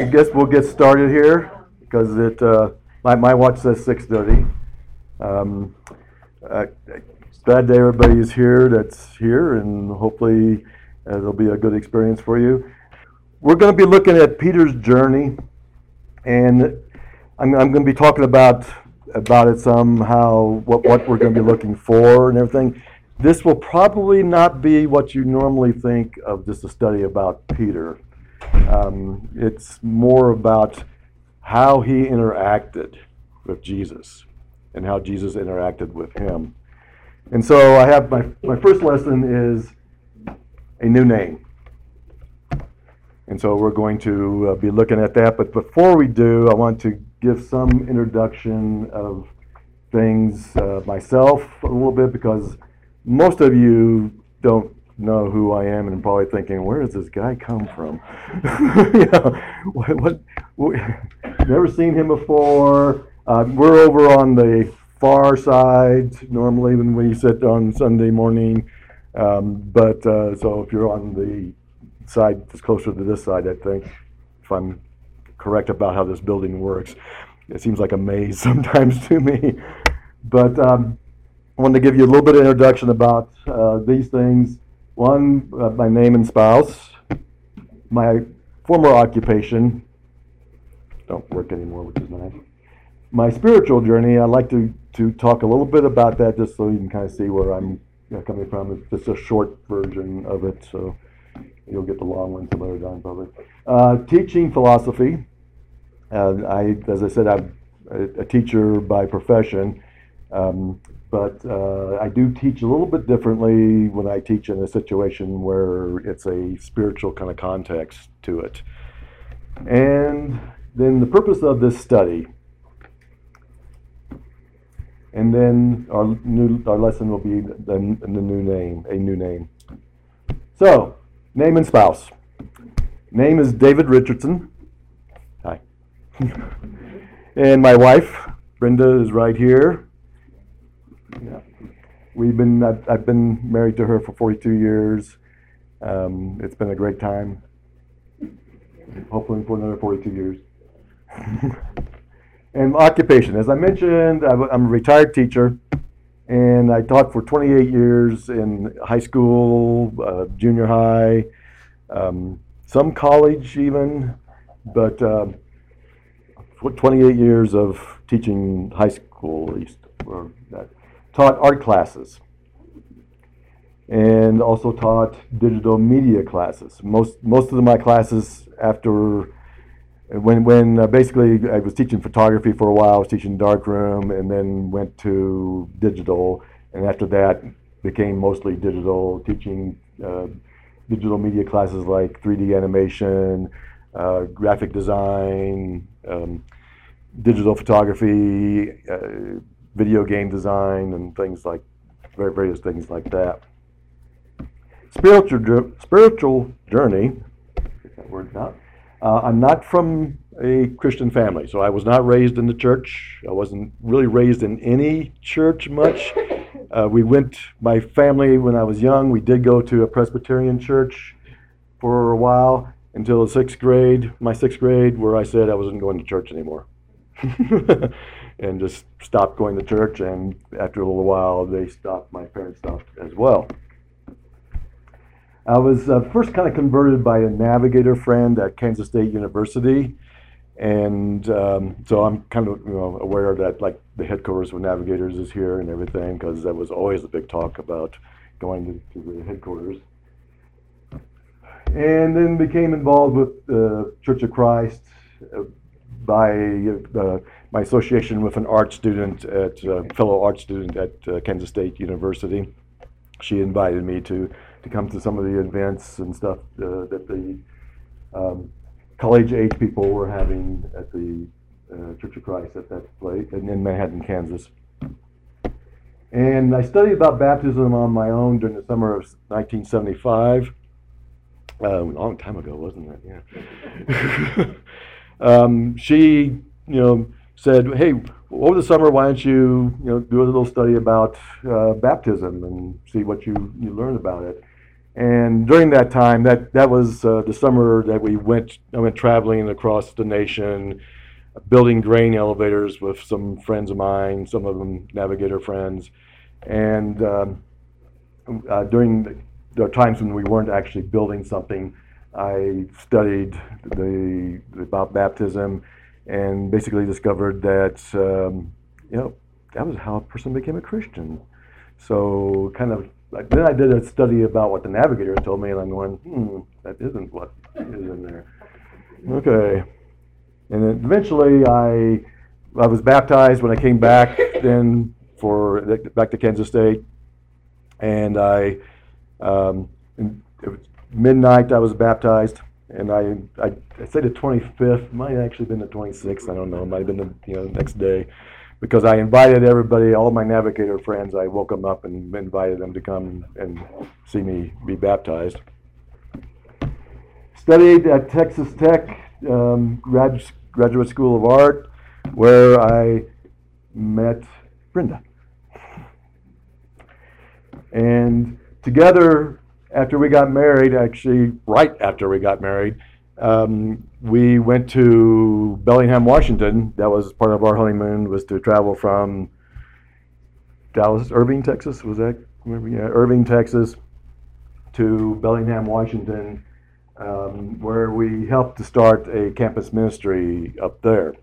I guess we'll get started here because it uh, my, my watch says 6:30. Um, uh, glad that everybody is here that's here, and hopefully uh, it'll be a good experience for you. We're going to be looking at Peter's journey, and I'm, I'm going to be talking about about it somehow, what what we're going to be looking for and everything. This will probably not be what you normally think of just a study about Peter. Um, it's more about how he interacted with Jesus and how Jesus interacted with him. And so I have my, my first lesson is a new name. And so we're going to uh, be looking at that. But before we do, I want to give some introduction of things uh, myself a little bit because most of you don't know who I am and probably thinking, where does this guy come from? know, what, what, never seen him before. Uh, we're over on the far side normally when we sit on Sunday morning. Um, but uh, so if you're on the side that's closer to this side, I think, if I'm correct about how this building works, it seems like a maze sometimes to me. But um, I wanted to give you a little bit of introduction about uh, these things. One, uh, my name and spouse, my former occupation, don't work anymore, which is nice. My spiritual journey, I'd like to, to talk a little bit about that just so you can kind of see where I'm coming from. It's just a short version of it, so you'll get the long one some other time probably. Uh, teaching philosophy. Uh, I, as I said, I'm a, a teacher by profession. Um, but uh, I do teach a little bit differently when I teach in a situation where it's a spiritual kind of context to it. And then the purpose of this study, and then our new our lesson will be the, the new name, a new name. So, name and spouse. Name is David Richardson. Hi. and my wife, Brenda, is right here. Yeah. We've been, I've, I've been married to her for 42 years. Um, it's been a great time. Hopefully for another 42 years. and occupation, as I mentioned, I'm a retired teacher, and I taught for 28 years in high school, uh, junior high, um, some college even, but uh, 28 years of teaching high school at least, or that taught art classes and also taught digital media classes. Most most of my classes after when when uh, basically I was teaching photography for a while, I was teaching darkroom, and then went to digital, and after that became mostly digital, teaching uh, digital media classes like 3D animation, uh, graphic design, um, digital photography uh, video game design and things like various things like that. Spiritual spiritual journey. Get that word out. Uh, I'm not from a Christian family, so I was not raised in the church. I wasn't really raised in any church much. Uh, we went, my family, when I was young, we did go to a Presbyterian church for a while until the sixth grade, my sixth grade, where I said I wasn't going to church anymore. and just stopped going to church. And after a little while, they stopped. My parents stopped as well. I was uh, first kind of converted by a navigator friend at Kansas State University, and um, so I'm kind of you know aware that like the headquarters of Navigators is here and everything because that was always a big talk about going to, to the headquarters. And then became involved with the uh, Church of Christ uh, by uh, my association with an art student at uh, fellow art student at uh, Kansas State University. She invited me to to come to some of the events and stuff uh, that the um, college age people were having at the uh, Church of Christ at that place in, in Manhattan, Kansas. And I studied about baptism on my own during the summer of 1975. Um, a long time ago, wasn't it? Yeah. um, she, you know, said, "Hey, over the summer, why don't you, you know, do a little study about uh, baptism and see what you you learn about it." And during that time, that, that was uh, the summer that we went, I went traveling across the nation, building grain elevators with some friends of mine, some of them navigator friends. And um, uh, during the, the times when we weren't actually building something, I studied the, about baptism and basically discovered that um, you know that was how a person became a Christian. So kind of like, then I did a study about what the navigator told me, and I'm going, hmm, that isn't what is in there. Okay, and then eventually I I was baptized when I came back then for back to Kansas State, and I um, it was midnight I was baptized, and I I, I say the 25th might have actually been the 26th. I don't know. Might have been the you know next day, because I invited everybody, all my navigator friends. I woke them up and invited them to come and see me be baptized. Studied at Texas Tech um, grad, Graduate School of Art, where I met Brenda. And together after we got married, actually, right after we got married, um, we went to Bellingham, Washington. That was part of our honeymoon was to travel from Dallas, Irving, Texas. Was that? Yeah, Irving, Texas, to Bellingham, Washington, um, where we helped to start a campus ministry up there.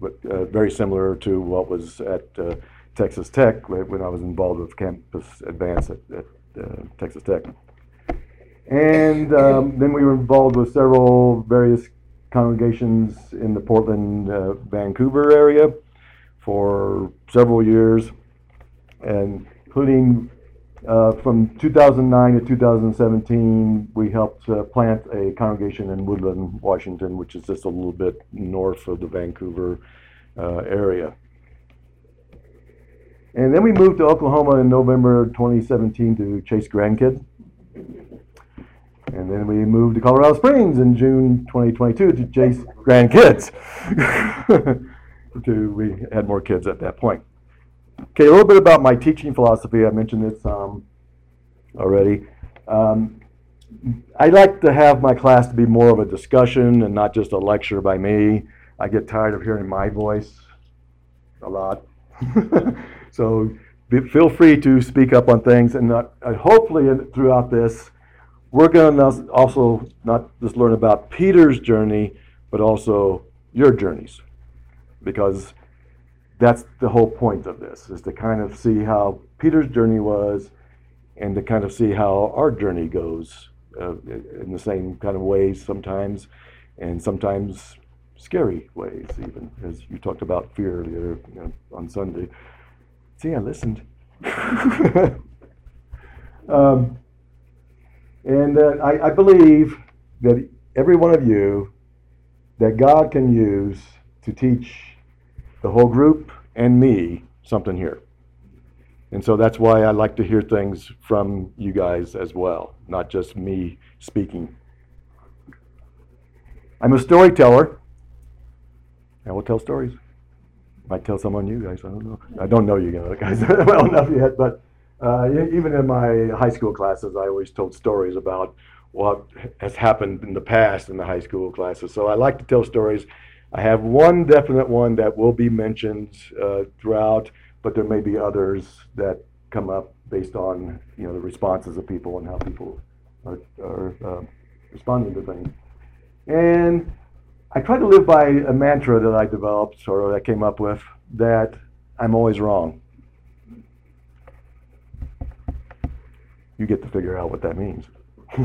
but, uh, very similar to what was at uh, Texas Tech when I was involved with Campus Advance at, at uh, Texas Tech. And um, then we were involved with several various congregations in the Portland, uh, Vancouver area for several years, and including uh, from 2009 to 2017, we helped uh, plant a congregation in Woodland, Washington, which is just a little bit north of the Vancouver uh, area. And then we moved to Oklahoma in November 2017 to chase grandkids. And then we moved to Colorado Springs in June 2022 to chase grandkids. to, we had more kids at that point. Okay, a little bit about my teaching philosophy. I mentioned this um, already. Um, I like to have my class to be more of a discussion and not just a lecture by me. I get tired of hearing my voice a lot. so be, feel free to speak up on things, and uh, hopefully throughout this, we're going to also not just learn about Peter's journey, but also your journeys. Because that's the whole point of this, is to kind of see how Peter's journey was and to kind of see how our journey goes uh, in the same kind of ways sometimes, and sometimes scary ways, even as you talked about fear earlier you know, on Sunday. See, I listened. um, and I, I believe that every one of you that God can use to teach the whole group and me something here. And so that's why I like to hear things from you guys as well, not just me speaking. I'm a storyteller. I will tell stories. Might tell some on you guys. I don't know. I don't know you guys well enough yet, but uh, even in my high school classes, I always told stories about what has happened in the past in the high school classes. So I like to tell stories. I have one definite one that will be mentioned uh, throughout, but there may be others that come up based on you know the responses of people and how people are, are uh, responding to things. And I try to live by a mantra that I developed or that I came up with that I'm always wrong. You get to figure out what that means.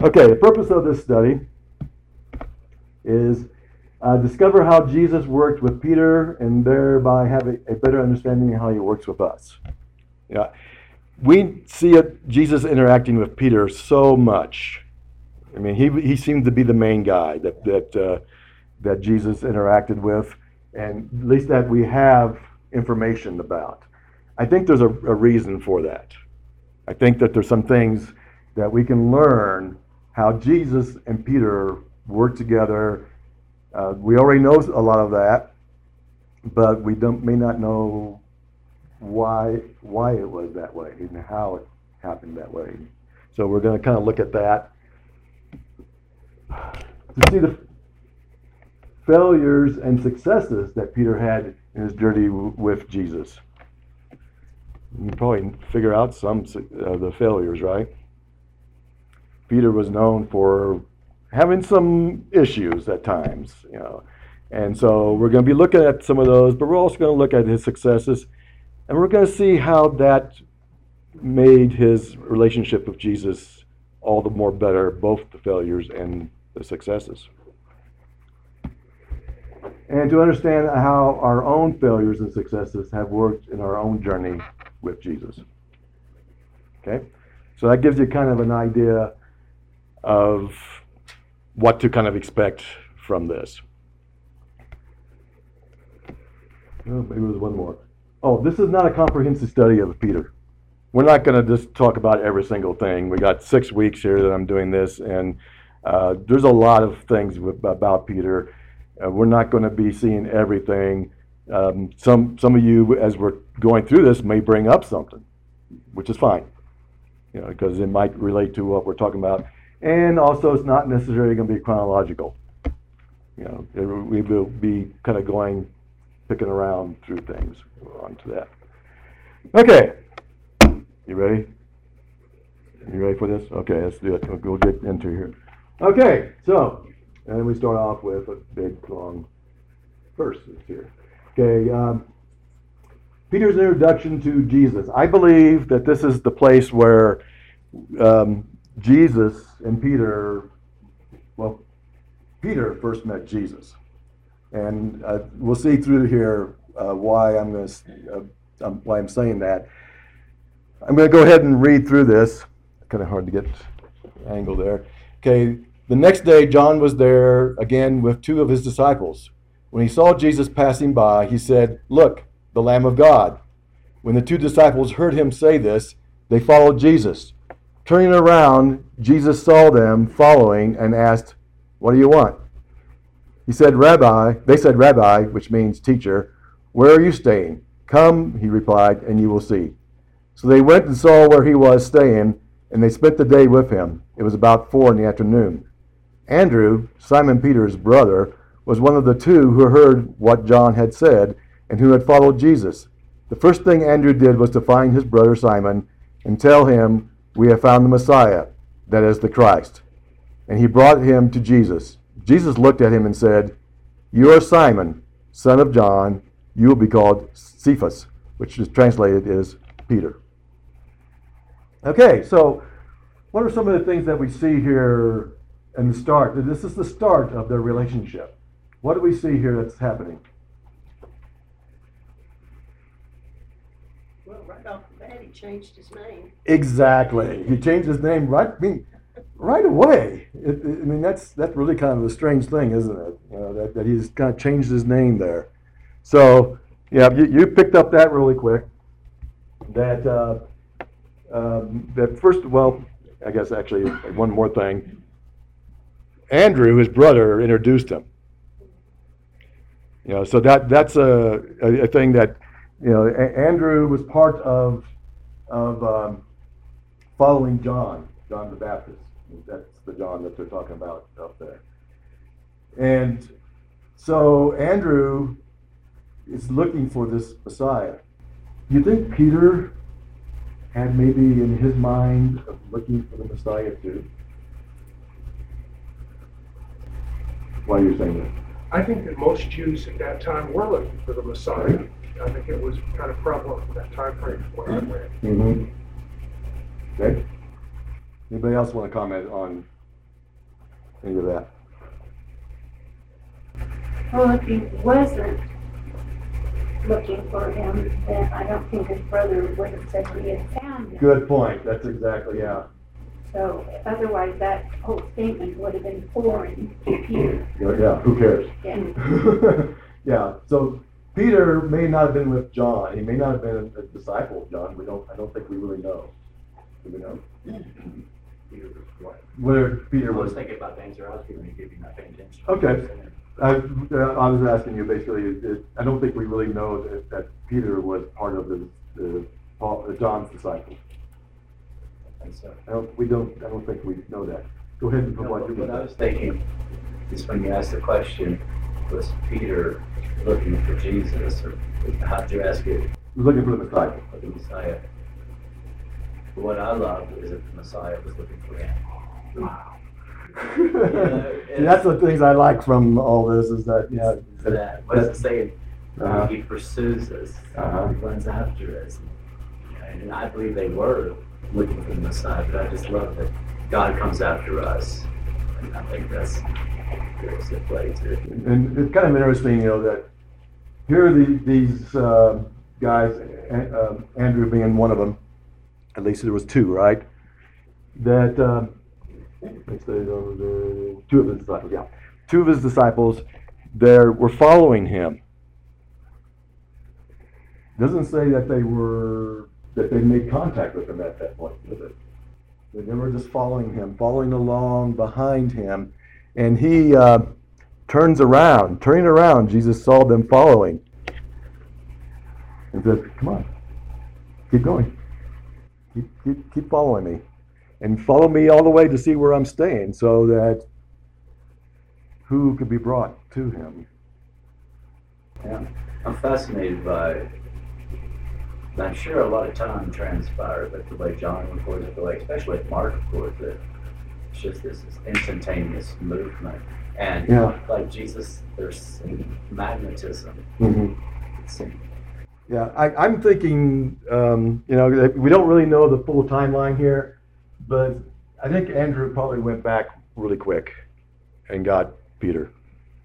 okay, the purpose of this study is uh, discover how Jesus worked with Peter and thereby have a, a, better understanding of how he works with us. Yeah. We see it, Jesus interacting with Peter so much. I mean, he, he seemed to be the main guy that, that, uh, that Jesus interacted with, and at least that we have information about. I think there's a, a reason for that. I think that there's some things that we can learn how Jesus and Peter work together. Uh, we already know a lot of that, but we don't may not know why why it was that way and how it happened that way. So we're going to kind of look at that to see the failures and successes that Peter had in his journey with Jesus. You probably figure out some of uh, the failures, right? Peter was known for having some issues at times, you know. And so we're going to be looking at some of those, but we're also going to look at his successes, and we're going to see how that made his relationship with Jesus all the more better, both the failures and the successes. And to understand how our own failures and successes have worked in our own journey with Jesus. Okay? So that gives you kind of an idea of what to kind of expect from this. Oh, maybe there's one more. Oh, this is not a comprehensive study of Peter. We're not going to just talk about every single thing. We got six weeks here that I'm doing this, and uh, there's a lot of things with, about Peter. Uh, we're not going to be seeing everything. Um, some some of you, as we're going through this, may bring up something, which is fine, you know, because it might relate to what we're talking about. And also, it's not necessarily going to be chronological. You know, it, we will be kind of going, picking around through things onto that. Okay, you ready? You ready for this? Okay, let's do it. We'll, we'll get into here. Okay, so, and we start off with a big, long verse here. Okay, um, Peter's introduction to Jesus. I believe that this is the place where um, Jesus and Peter, well, Peter first met Jesus. And uh, we'll see through here uh, why I'm going to, uh, um, why I'm saying that. I'm going to go ahead and read through this. Kind of hard to get angle there. Okay, the next day, John was there again with two of his disciples. When he saw Jesus passing by, he said, Look, the Lamb of God. When the two disciples heard him say this, they followed Jesus. Turning around, Jesus saw them following and asked, What do you want? He said, Rabbi, they said, Rabbi, which means teacher, where are you staying? Come, he replied, and you will see. So they went and saw where he was staying, and they spent the day with him. It was about four in the afternoon. Andrew, Simon Peter's brother, was one of the two who heard what John had said and who had followed Jesus. The first thing Andrew did was to find his brother Simon and tell him, We have found the Messiah, that is the Christ. And he brought him to Jesus. Jesus looked at him and said, You are Simon, son of John. You will be called Cephas, which is translated as Peter. Okay, so what are some of the things that we see here in the start. This is the start of their relationship. What do we see here that's happening? Well, right off the bat, he changed his name. Exactly. He changed his name right. I mean, right away. It, it, I mean, that's that's really kind of a strange thing, isn't it? You know, that, that he's kind of changed his name there. So, yeah, you, you picked up that really quick. That uh, um, that first, well, I guess actually one more thing. Andrew, his brother, introduced him. Know, so that that's a, a, a thing that you know a- Andrew was part of of um, following John, John the Baptist. That's the John that they're talking about up there. And so Andrew is looking for this Messiah. You think Peter had maybe in his mind of looking for the Messiah too? Why are you saying that? I think that most Jews at that time were looking for the Messiah. I think it was kind of prevalent in that time frame when I read. Mm-hmm. Okay. Anybody else want to comment on any of that? Well, if he wasn't looking for him, then I don't think his brother would have said he had found him. Good point. That's exactly yeah. So otherwise, that whole statement would have been foreign to Peter. Yeah. yeah, Who cares? Yeah. yeah. So Peter may not have been with John. He may not have been a, a disciple of John. We don't. I don't think we really know. Do we know? Peter was what? Whether Peter I was was. thinking about things, or I was giving you, giving not paying attention. Okay. I, uh, I was asking you basically. It, I don't think we really know that, that Peter was part of the, the Paul, uh, John's disciples. And so, I don't, we don't, I don't think we know that. Go ahead and provide what your. what I was thinking is when you asked the question, was Peter looking for Jesus, or how'd you ask it? Looking for the Messiah. For the Messiah. But what I love is that the Messiah was looking for him. See, that's the things I like from all this is that, yeah. For that, what does it say? Uh-huh. He pursues us, Uh-huh. he runs after us. And I believe they were looking for the Messiah, but I just love that God comes after us. And I think that's, the play. And it's kind of interesting, you know, that here are the, these uh, guys, um, Andrew being one of them, at least there was two, right? That, um, uh, two of his disciples, yeah. Two of his disciples there were following him. Doesn't say that they were, that they made contact with him at that point, does it? That They were just following him, following along behind him. And he uh, turns around. Turning around, Jesus saw them following. And said, Come on, keep going. Keep, keep, keep following me. And follow me all the way to see where I'm staying so that who could be brought to him. Yeah, I'm fascinated by, I'm sure a lot of time transpired, but the way John records it, the way, especially Mark records it, it's just this instantaneous movement. And Yeah. like Jesus, there's magnetism. It's Yeah, I, I'm thinking, um, you know, we don't really know the full timeline here, but I think Andrew probably went back really quick and got Peter.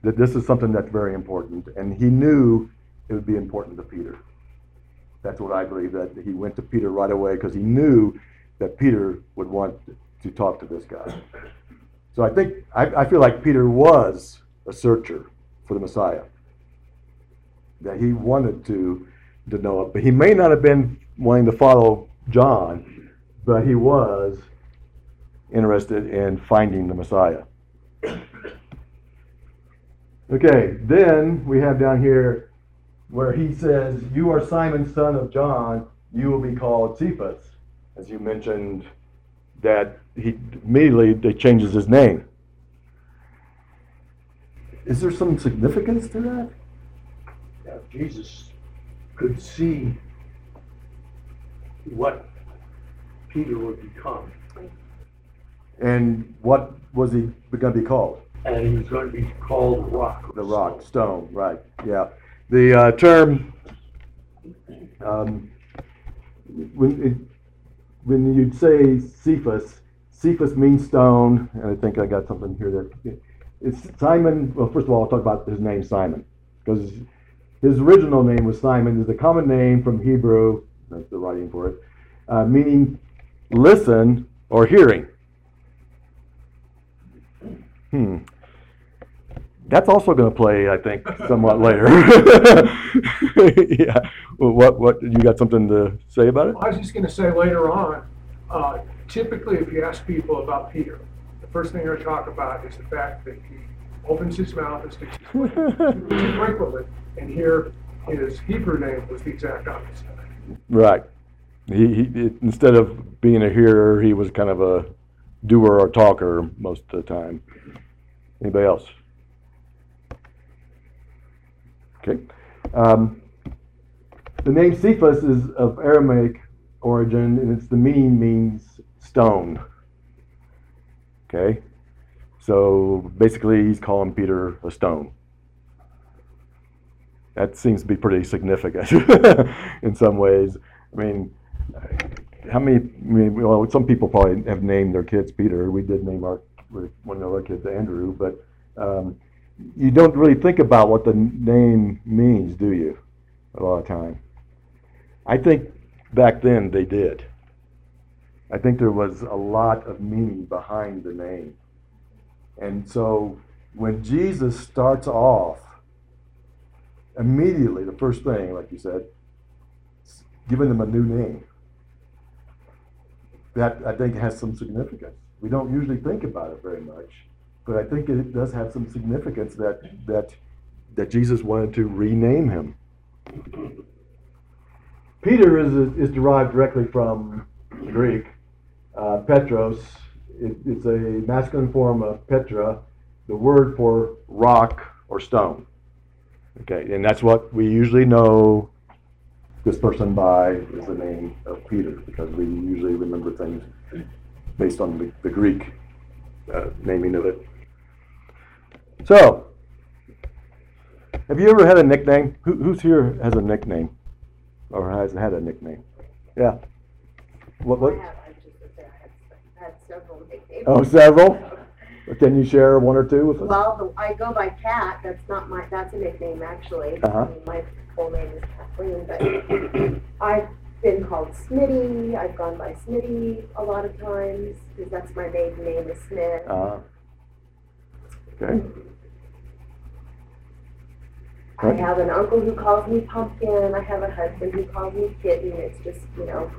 That this is something that's very important, and he knew it would be important to Peter. That's what I believe, that he went to Peter right away because he knew that Peter would want to talk to this guy. So I think, I, I feel like Peter was a searcher for the Messiah. That he wanted to to know it. But he may not have been wanting to follow John, but he was interested in finding the Messiah. Okay, then we have down here where he says, You are Simon, son of John, you will be called Cephas. As you mentioned, that he immediately changes his name. Is there some significance to that? Yeah, Jesus could see what Peter would become, And what was he going to be called? and he was going to be called Rock. The rock, stone, right, yeah. The uh, term, um, when, it, when you'd say Cephas, Cephas means stone, and I think I got something here that, it's Simon, well, first of all, I'll talk about his name, Simon, because his original name was Simon, is a common name from Hebrew, that's the writing for it, uh, meaning listen or hearing. Hmm. That's also going to play, I think, somewhat later. yeah. Well, what? What? You got something to say about it? I was just gonna say later on, uh, typically if you ask people about Peter, the first thing they're gonna talk about is the fact that he opens his mouth and sticks his foot too frequently, and here his Hebrew name was the exact opposite. Right. He, he it, instead of being a hearer, he was kind of a doer or talker most of the time. Anybody else? Okay. Um, the name Cephas is of Aramaic origin, and it's the meaning means stone. Okay. So basically, he's calling Peter a stone. That seems to be pretty significant in some ways. I mean, how many? I mean, well, some people probably have named their kids Peter. We did name our one of our kids Andrew, but um, you don't really think about what the name means, do you? A lot of time. I think back then they did. I think there was a lot of meaning behind the name. And so when Jesus starts off, immediately, the first thing, like you said, giving them a new name. That I think has some significance. We don't usually think about it very much, but I think it does have some significance that that that Jesus wanted to rename him. Peter is is derived directly from Greek, uh, Petros, it, it's a masculine form of Petra, the word for rock or stone. Okay, and that's what we usually know this person by is the name of Peter, because we usually remember things based on the, the Greek uh, naming of it. So, have you ever had a nickname? Who, who's here has a nickname, or has had a nickname? Yeah. What? What? I have, I just, had, several nicknames. Oh, several. Can you share one or two with us? Well, I go by Kat, that's not my, that's a nickname actually. Uh-huh. I mean, My full name is Kathleen, but I've been called Smitty, I've gone by Smitty a lot of times, because that's my maiden name is Smith. Uh, okay. I have an uncle who calls me Pumpkin, I have a husband who calls me Kitten, it's just, you know,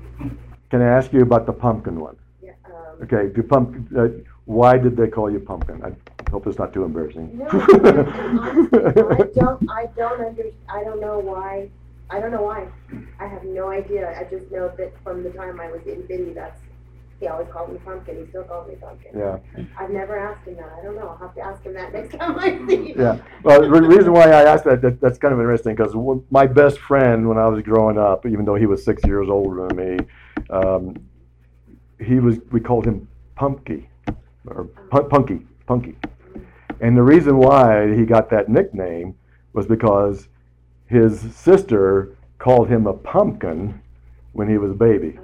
Can I ask you about the pumpkin one? yeah, um, Okay. Do pump? Uh, why did they call you pumpkin? I hope it's not too embarrassing. No, I don't, I don't under, I don't know why, I don't know why. I have no idea, I just know that from the time I was in bitty, that's, he always called me pumpkin, he still calls me pumpkin. yeah. I've never asked him that, I don't know, I'll have to ask him that next time I see him. Yeah. Well, the re- reason why I asked that, that that's kind of interesting because my best friend when I was growing up, even though he was six years older than me, um, he was we called him Pumpky or Pun- Punky Punky, and the reason why he got that nickname was because his sister called him a pumpkin when he was a baby,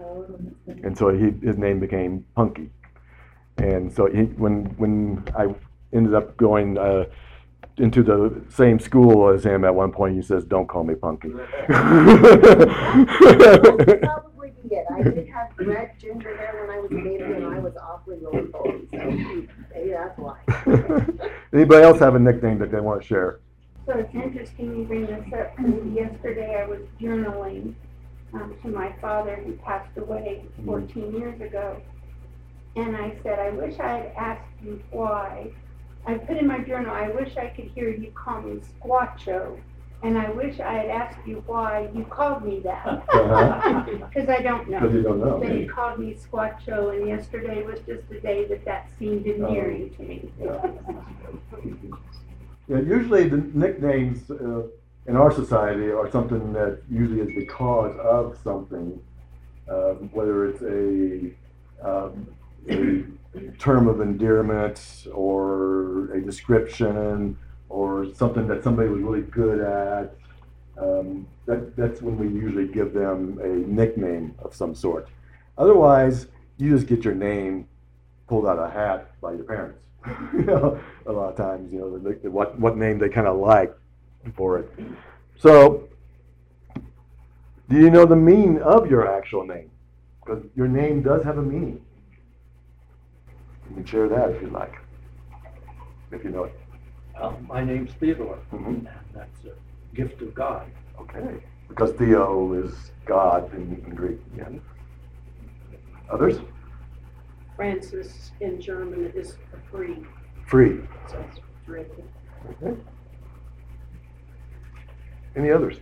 and so he his name became Punky. And so he, when when I ended up going uh, into the same school as him at one point, he says, "Don't call me Punky." Probably it, I did have red ginger hair when I was a baby and I was awfully roly so maybe that's why. Anybody else have a nickname that they want to share? So it's interesting you bring this up, because yesterday I was journaling um, to my father who passed away fourteen years ago. And I said, I wish I had asked you why. I put in my journal, I wish I could hear you call me Squatcho. And I wish I had asked you why you called me that. Uh-huh. Because I don't know. Because you don't know. But he called me Squatcho, and yesterday was just the day that that seemed endearing to me. Yeah, usually the nicknames uh, in our society are something that usually is because of something, um, whether it's a, um, a term of endearment or a description or something that somebody was really good at. Um, that, that's when we usually give them a nickname of some sort. Otherwise, you just get your name pulled out of a hat by your parents. you know, a lot of times, you know, the, the, what what name they kind of like for it. So, do you know the meaning of your actual name? Because your name does have a meaning. You can share that if you like, if you know it. Uh, my name's Theodore, Mhm. and that's a gift of God. Okay. Because Theo is God in, in Greek. Yeah. Others? Francis in German is free, Free. so it's driven. Okay. Any others?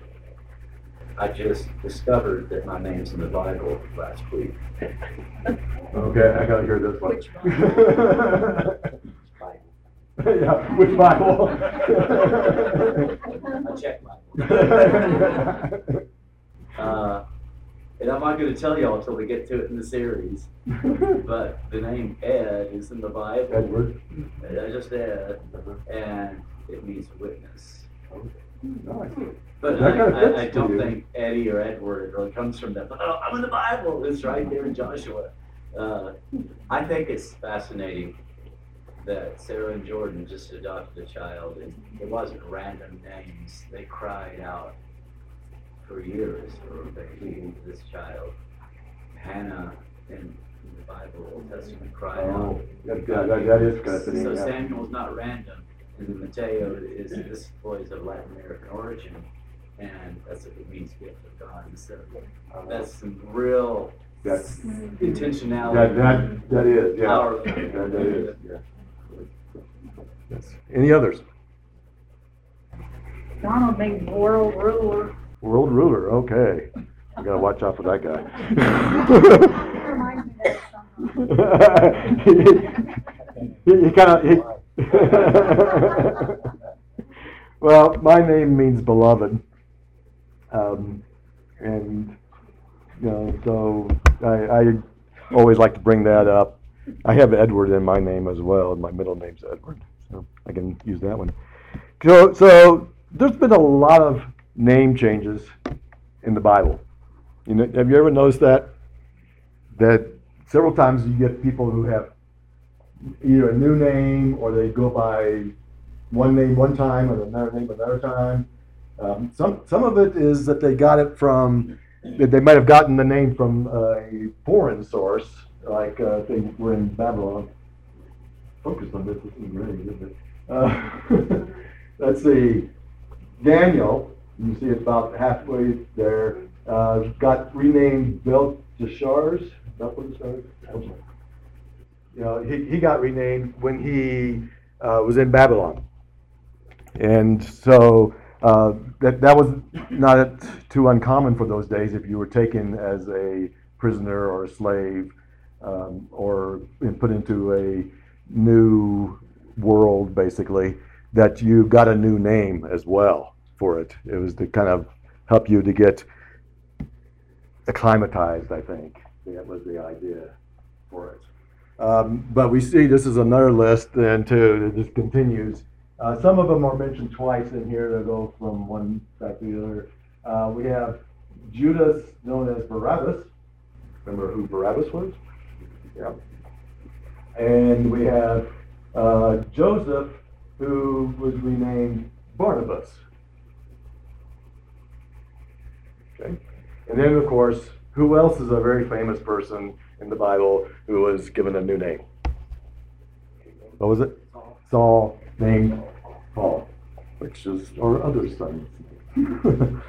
I just discovered that my name's in the Bible last week. Okay, I gotta hear this one. Which Bible? yeah, which Bible? I checked mine. Uh, and I'm not gonna tell y'all until we get to it in the series, but the name Ed is in the Bible. Edward. Just Ed, and it means witness. Nice. But That kinda I, I, I don't you. think Eddie or Edward really comes from that. But oh, I'm in the Bible. It's right there in Joshua. Uh, I think it's fascinating that Sarah and Jordan just adopted a child, and it wasn't random names. They cried out for years for this child. Hannah in, the Bible, Old Testament, cried out. Oh, that, that, that- that is fascinating. So yeah. Samuel's not random, and then Mateo is this boy is of Latin American origin, and that's what it means gift of God. And so uh, that's some real That's- intentionality. That, that, that is, yeah. Powerful. That, that is, yeah. Yes. Any others? Donald means world ruler. World ruler, okay. We gotta watch out for that guy. Reminds me of that he, he kind of. well, my name means beloved, um, and you know, so I, I always like to bring that up. I have Edward in my name as well, and my middle name's Edward, so I can use that one. So, so there's been a lot of name changes in the Bible. You know, have you ever noticed that? That several times you get people who have either a new name or they go by one name one time and another name another time. Um, some some of it is that they got it from they might have gotten the name from a foreign source, like uh, they were in Babylon. Focus on this, this is really good. Uh, let's see, Daniel. You see it about halfway there. Uh, got renamed Belteshazzars. Belteshazzars. You know, he, he got renamed when he uh, was in Babylon, and so uh, that that was not too uncommon for those days. If you were taken as a prisoner or a slave, um, or put into a new world, basically, that you got a new name as well for it. It was to kind of help you to get acclimatized. I think that was the idea for it. Um, but we see this is another list, and too, it just continues. Uh, some of them are mentioned twice in here. They go from one back to the other. Uh, we have Judas, known as Barabbas. Remember who Barabbas was? Yeah. And we have uh, Joseph, who was renamed Barnabas. Okay. And then, of course, who else is a very famous person in the Bible who was given a new name? What was it? Saul, named Paul, which is our other son.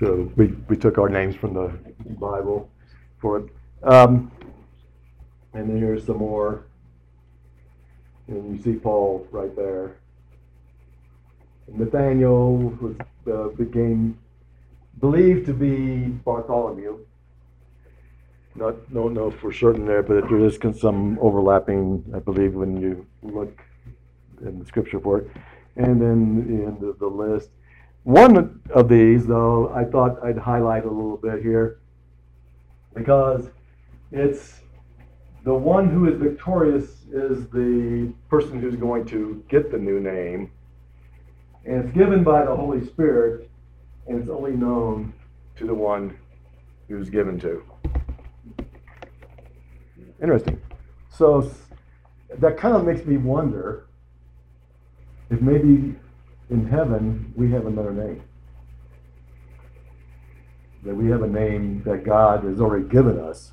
so we, we took our names from the Bible for it. Um, and then here's some more. And you see Paul right there. And Nathaniel was uh, became believed to be Bartholomew. Not don't know for certain there, but there is some overlapping, I believe, when you look in the scripture for it. And then the end of the list, one of these, though, I thought I'd highlight a little bit here because it's the one who is victorious is the person who's going to get the new name. And it's given by the Holy Spirit, and it's only known to the one who's given to. Interesting. So that kind of makes me wonder if maybe in heaven we have another name. That we have a name that God has already given us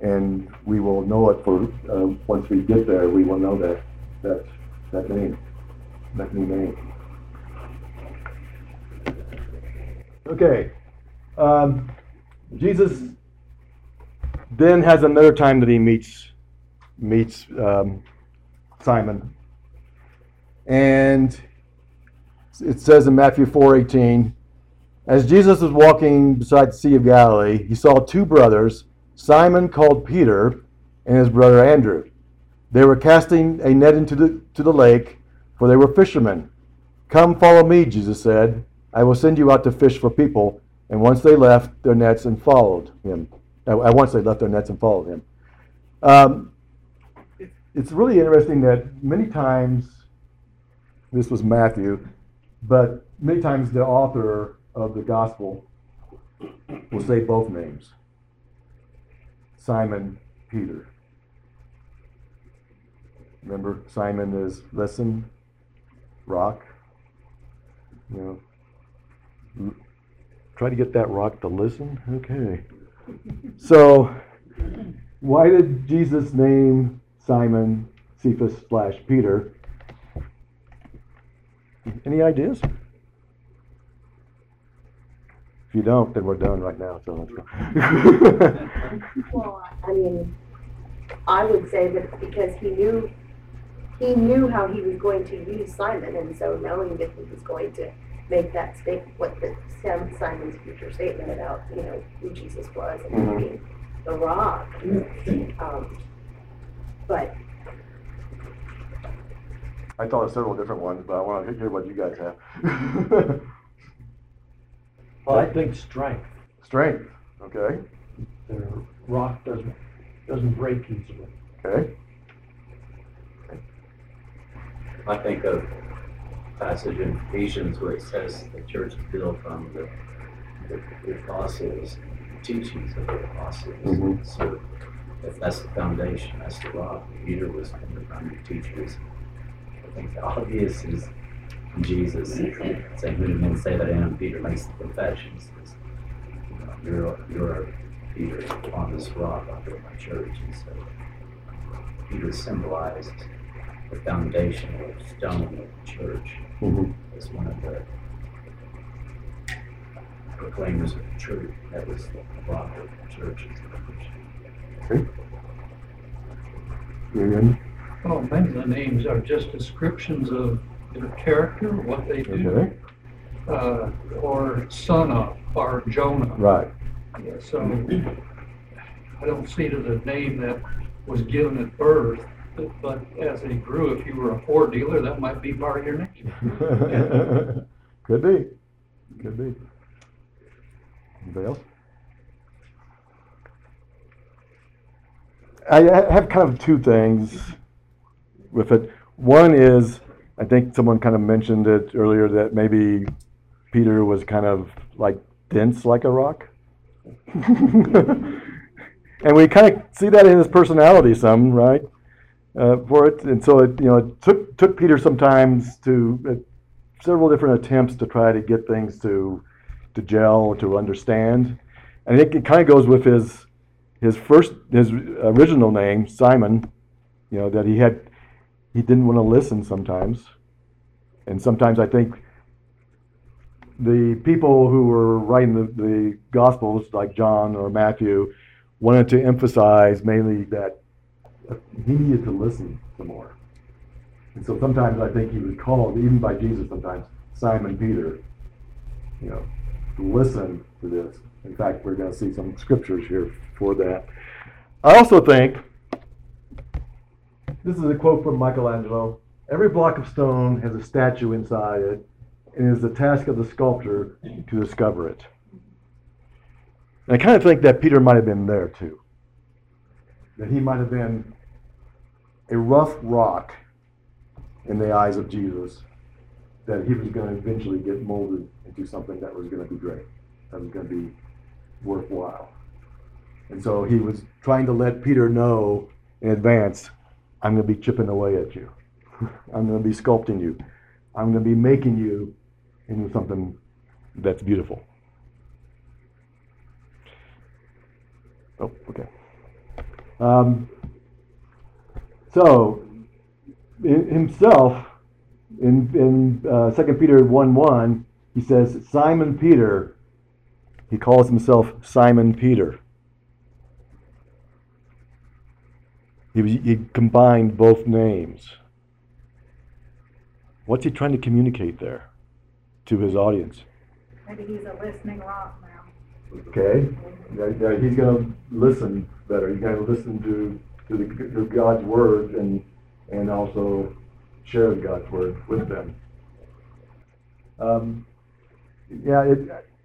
and we will know it for uh, once we get there. We will know that that that name, that new name. Okay, um, Jesus then has another time that he meets meets um, Simon, and it says in Matthew four eighteen. As Jesus was walking beside the Sea of Galilee, he saw two brothers Simon called Peter and his brother Andrew. They were casting a net into the, to the lake, for they were fishermen. Come, follow me, Jesus said. I will send you out to fish for people. And once they left their nets and followed him. Uh, once they left their nets and followed him. Um, it's really interesting that many times, this was Matthew, but many times the author of the gospel will say both names. Simon Peter. Remember, Simon is listen, rock. You know, try to get that rock to listen. Okay. So, why did Jesus name Simon Cephas slash Peter? Any ideas? If you don't, then we're done right now. So let's go. Well, I mean, I would say that because he knew, he knew how he was going to use Simon, and so knowing that he was going to make that statement, what the Sam Simon's future statement about, you know, who Jesus was and Mhm. being the rock. Um, but I thought of several different ones, but I want to hear what you guys have. Well, I think strength. Strength, okay, The rock doesn't, doesn't break easily. okay. I think of passage in Ephesians where it says the church is built on the, the, the apostles, teachings of the apostles. Mhm. So if that's the foundation, that's the rock. Peter was one of the primary teachers. I think the obvious is Jesus saying, "Who do men say that I? Peter makes the confession. Says, you know, "You're you're Peter on this rock. I'll build my church." And so Peter symbolized the foundation foundational stone of the church Mhm. as one of the proclaimers of the truth. That was the rock of the church. Okay. Ian, Well, many of the names are just descriptions of their character, what they do, okay, uh, or son of, or Jonah. right, Yeah, So I don't see it the name that was given at birth, but- but as they grew, if you were a Ford dealer, that might be part of your name. could be, could be. Anybody else? I I have kind of two things with it. One is, I think someone kind of mentioned it earlier that maybe Peter was kind of like dense like a rock. and we kind of see that in his personality some, right? Uh, for it, and so it, you know, it took took Peter sometimes to uh, several different attempts to try to get things to to gel, to understand, and it kind of goes with his his first his original name Simon, you know, that he had he didn't want to listen sometimes, and sometimes I think the people who were writing the, the Gospels, like John or Matthew, wanted to emphasize mainly that he needed to listen some more. And so sometimes I think he was called, even by Jesus sometimes, Simon Peter, you know, to listen to this. In fact, we're going to see some scriptures here for that. I also think, this is a quote from Michelangelo every block of stone has a statue inside it, and it is the task of the sculptor to discover it. And I kind of think that Peter might have been there too. That he might have been a rough rock in the eyes of Jesus, that he was going to eventually get molded into something that was going to be great, that was going to be worthwhile. And so he was trying to let Peter know in advance I'm going to be chipping away at you, I'm going to be sculpting you, I'm going to be making you into something that's beautiful. Oh, okay. Um, so, himself, in, in uh, 2 Peter 1 1, he says, Simon Peter, he calls himself Simon Peter. He, was, he combined both names. What's he trying to communicate there to his audience? Maybe he's a listening rock now. Okay, yeah, yeah, he's going to listen better. He's going to listen to to, the, God's word and and also share God's word with them. Um, yeah, it,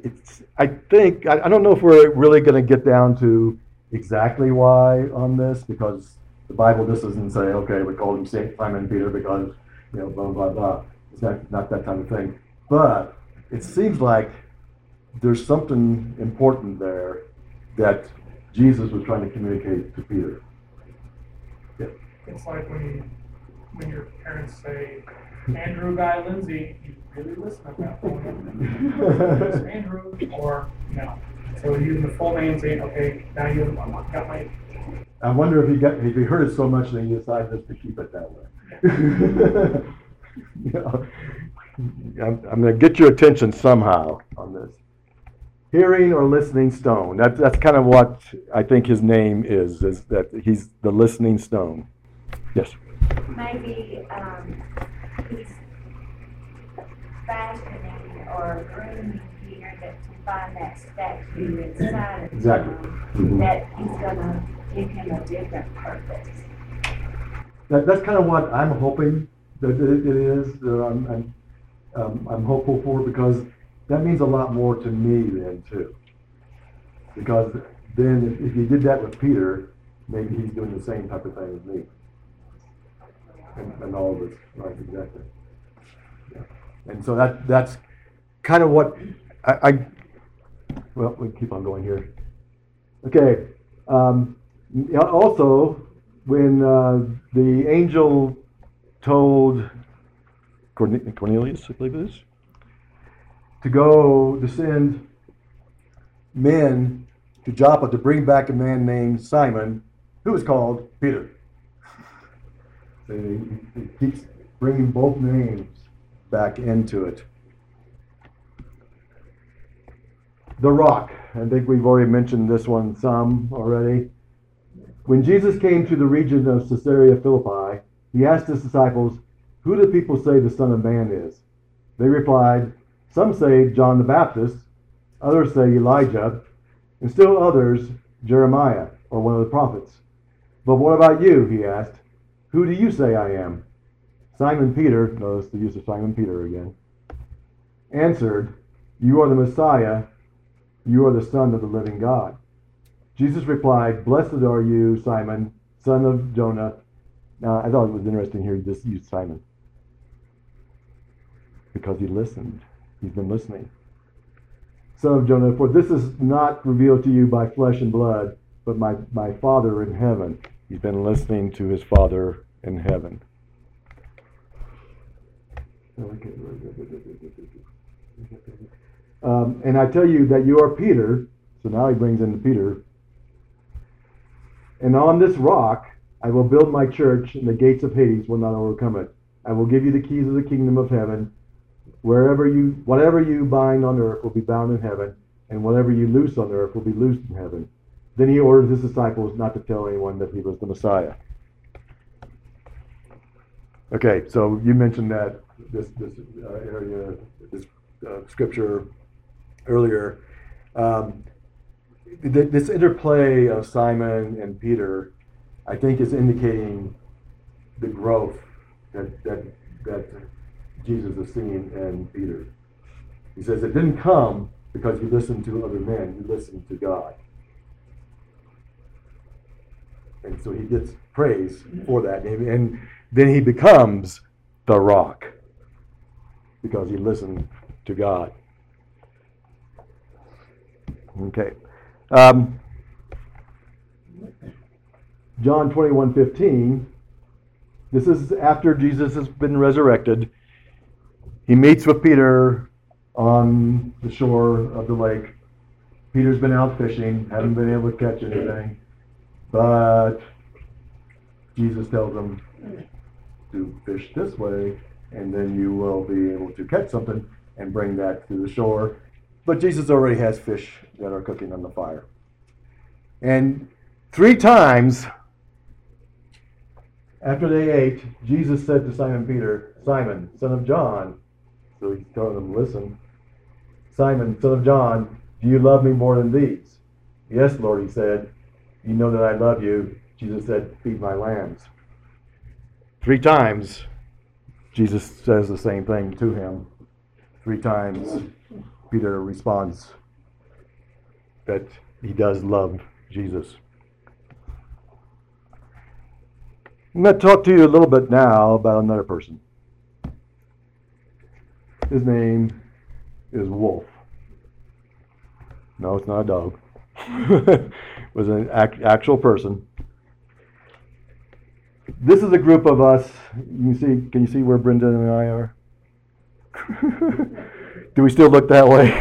it's. I think I, I don't know if we're really going to get down to exactly why on this because the Bible just doesn't say, okay, we called him Saint Simon Peter because you know blah blah blah. It's not not that kind of thing. But it seems like there's something important there that Jesus was trying to communicate to Peter. It's like when you, when your parents say, Andrew Guy Lindsay, you really listen at that point. Andrew, or, you so using the full name, saying, okay, now you have got my, I wonder if he got if he heard it so much that he decided just to keep it that way. know, I'm, I'm going to get your attention somehow on this. Hearing or listening stone. That's that's kind of what I think his name is. Is that he's the listening stone? Yes. Maybe, um, he's fashioning or grooming Peter that to find that statue inside of Exactly. John, Mhm. that he's gonna give him a different purpose. That, that's kind of what I'm hoping that it, it is. That I'm, I'm, um, I'm hopeful for because that means a lot more to me then too. Because then if, if you did that with Peter, maybe he's doing the same type of thing as me. And, all of us, right? Exactly. Yeah. And so that that's kind of what I, I well, we keep on going here. Okay. Um, also, when uh, the angel told Cornelius, I believe it is, to go to send men to Joppa to bring back a man named Simon, who was called Peter. He keeps bringing both names back into it. The rock. I think we've already mentioned this one some already. When Jesus came to the region of Caesarea Philippi, he asked his disciples, Who do people say the Son of Man is? They replied, Some say John the Baptist, others say Elijah, and still others Jeremiah or one of the prophets. But what about you? He asked. Who do you say I am? Simon Peter, notice the use of Simon Peter again, answered, You are the Messiah, you are the Son of the living God. Jesus replied, Blessed are you, Simon, son of Jonah. Now, I thought it was interesting here, just use Simon. Because he listened. He's been listening. Son of Jonah, for this is not revealed to you by flesh and blood, but my, my Father in heaven. He's been listening to his Father in heaven. Um, and I tell you that you are Peter. So now he brings in Peter. And on this rock I will build my church, and the gates of Hades will not overcome it. I will give you the keys of the kingdom of heaven. Wherever you, whatever you bind on earth will be bound in heaven, and whatever you loose on earth will be loosed in heaven. Then he orders his disciples not to tell anyone that he was the Messiah. Okay, so you mentioned that this this uh, area, this uh, scripture earlier. Um, th- this interplay of Simon and Peter, I think, is indicating the growth that that that Jesus is seeing in Peter. He says it didn't come because you listened to other men; you listened to God. And so he gets praise for that. And, and then he becomes the rock because he listened to God. Okay. Um, John 21 15. This is after Jesus has been resurrected. He meets with Peter on the shore of the lake. Peter's been out fishing, haven't been able to catch anything. But Jesus tells him to fish this way, and then you will be able to catch something and bring that to the shore. But Jesus already has fish that are cooking on the fire. And three times after they ate, Jesus said to Simon Peter, Simon, son of John, so he's telling them, listen, Simon, son of John, do you love me more than these? Yes, Lord, he said. You know that I love you. Jesus said, Feed my lambs. Three times, Jesus says the same thing to him. Three times, Peter responds that he does love Jesus. I'm going to talk to you a little bit now about another person. His name is Wolf. No, it's not a dog. it was an act, actual person. This is a group of us. You see. Can you see where Brenda and I are? Do we still look that way?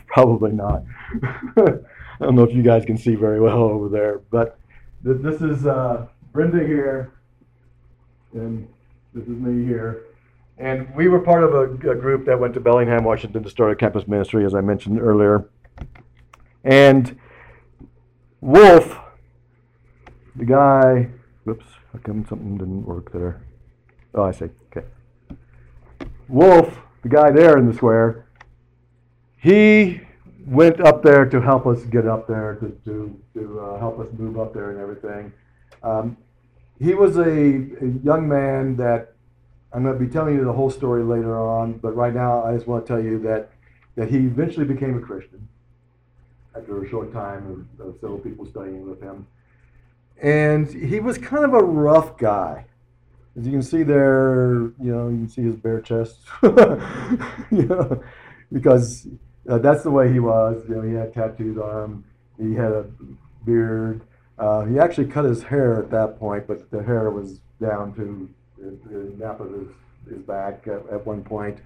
Probably not. I don't know if you guys can see very well over there, but th- this is uh, Brenda here, and this is me here. And we were part of a, a group that went to Bellingham, Washington to start a campus ministry, as I mentioned earlier. And Wolf, the guy, whoops, come something didn't work there? Oh, I see, okay. Wolf, the guy there in the square, he went up there to help us get up there, to, to, to uh, help us move up there and everything. Um, he was a, a young man that I'm going to be telling you the whole story later on, but right now I just want to tell you that, that he eventually became a Christian after a short time of, of several people studying with him. And he was kind of a rough guy. As you can see there, you know, you can see his bare chest. you know, because uh, that's the way he was. You know, he had tattoos on him. He had a beard. Uh, he actually cut his hair at that point, but the hair was down to the, nape of his, his back at, at one point.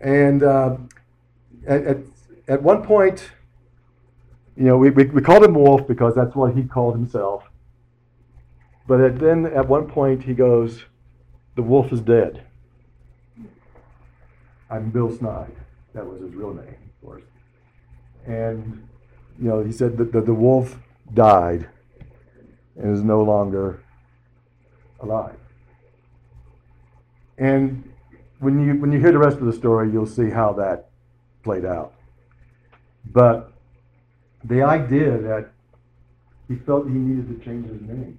And uh, at, at, at one point, you know, we, we, we called him Wolf because that's what he called himself. But then at one point he goes, The wolf is dead. I'm Bill Snide. That was his real name, of course. And, you know, he said that the, the wolf died and is no longer alive. And when you, when you hear the rest of the story, you'll see how that played out. But the idea that he felt he needed to change his name.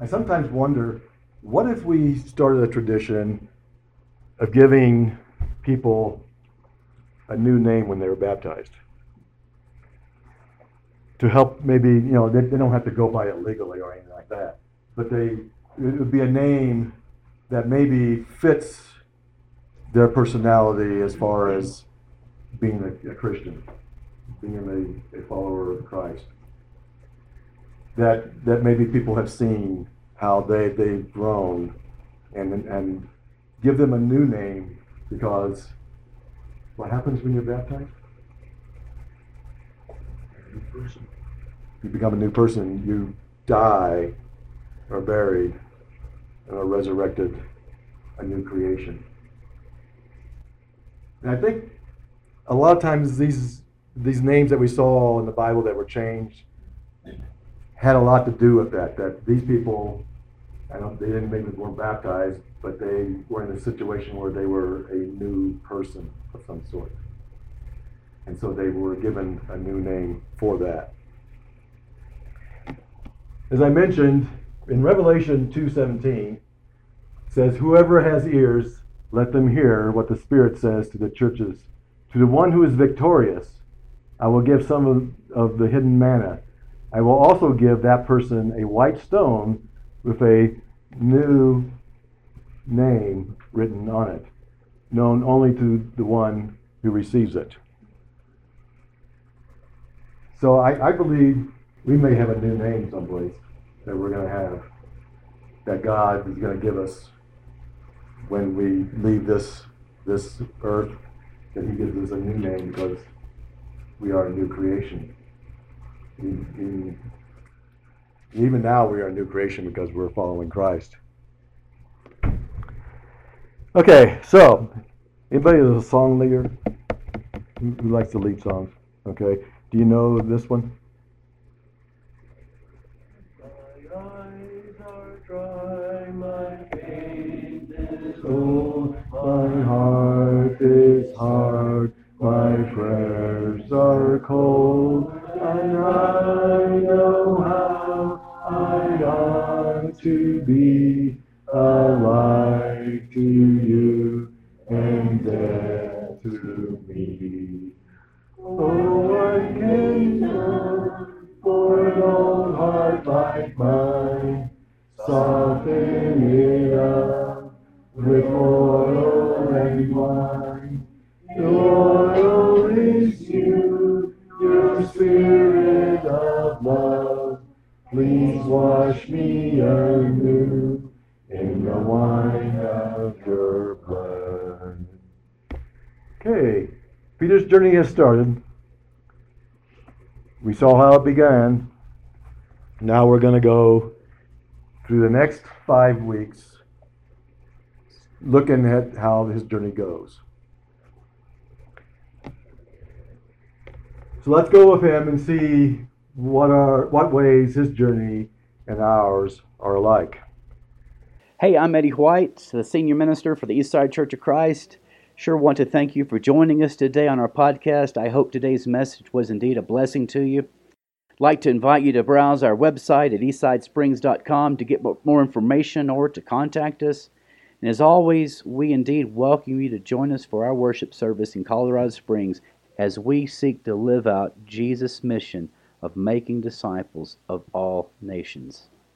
I sometimes wonder what if we started a tradition of giving people a new name when they were baptized? To help maybe, you know, they, they don't have to go by it legally or anything like that, but they, it would be a name that maybe fits their personality as far as being a, a Christian, being a, a follower of Christ that that maybe people have seen how they they've grown and and give them a new name because what happens when you're baptized? You become a new person. You die, are buried, and are resurrected, a new creation. And I think a lot of times these these names that we saw in the Bible that were changed had a lot to do with that. That these people, I don't, they didn't maybe weren't baptized, but they were in a situation where they were a new person of some sort, and so they were given a new name for that. As I mentioned in Revelation two seventeen, says, "Whoever has ears, let them hear what the Spirit says to the churches. To the one who is victorious, I will give some of, of the hidden manna." I will also give that person a white stone with a new name written on it, known only to the one who receives it. So I, I believe we may have a new name someplace that we're going to have, that God is going to give us when we leave this, this earth, that He gives us a new name because we are a new creation even now we are a new creation because we're following Christ. Okay, so anybody is a song leader who, likes to lead songs? Okay, do you know this one? My eyes are dry, my faith is old, my heart is hard, my prayers are cold and I know how I ought to be alive to you and dead to me. Saw how it began. Now we're going to go through the next five weeks looking at how his journey goes. So let's go with him and see what are what ways his journey and ours are alike. Hey, I'm Eddie White, the senior minister for the Eastside Church of Christ, Sure want to thank you for joining us today on our podcast. I hope today's message was indeed a blessing to you. I'd like to invite you to browse our website at eastsidesprings.com to get more information or to contact us. And as always, we indeed welcome you to join us for our worship service in Colorado Springs as we seek to live out Jesus' mission of making disciples of all nations.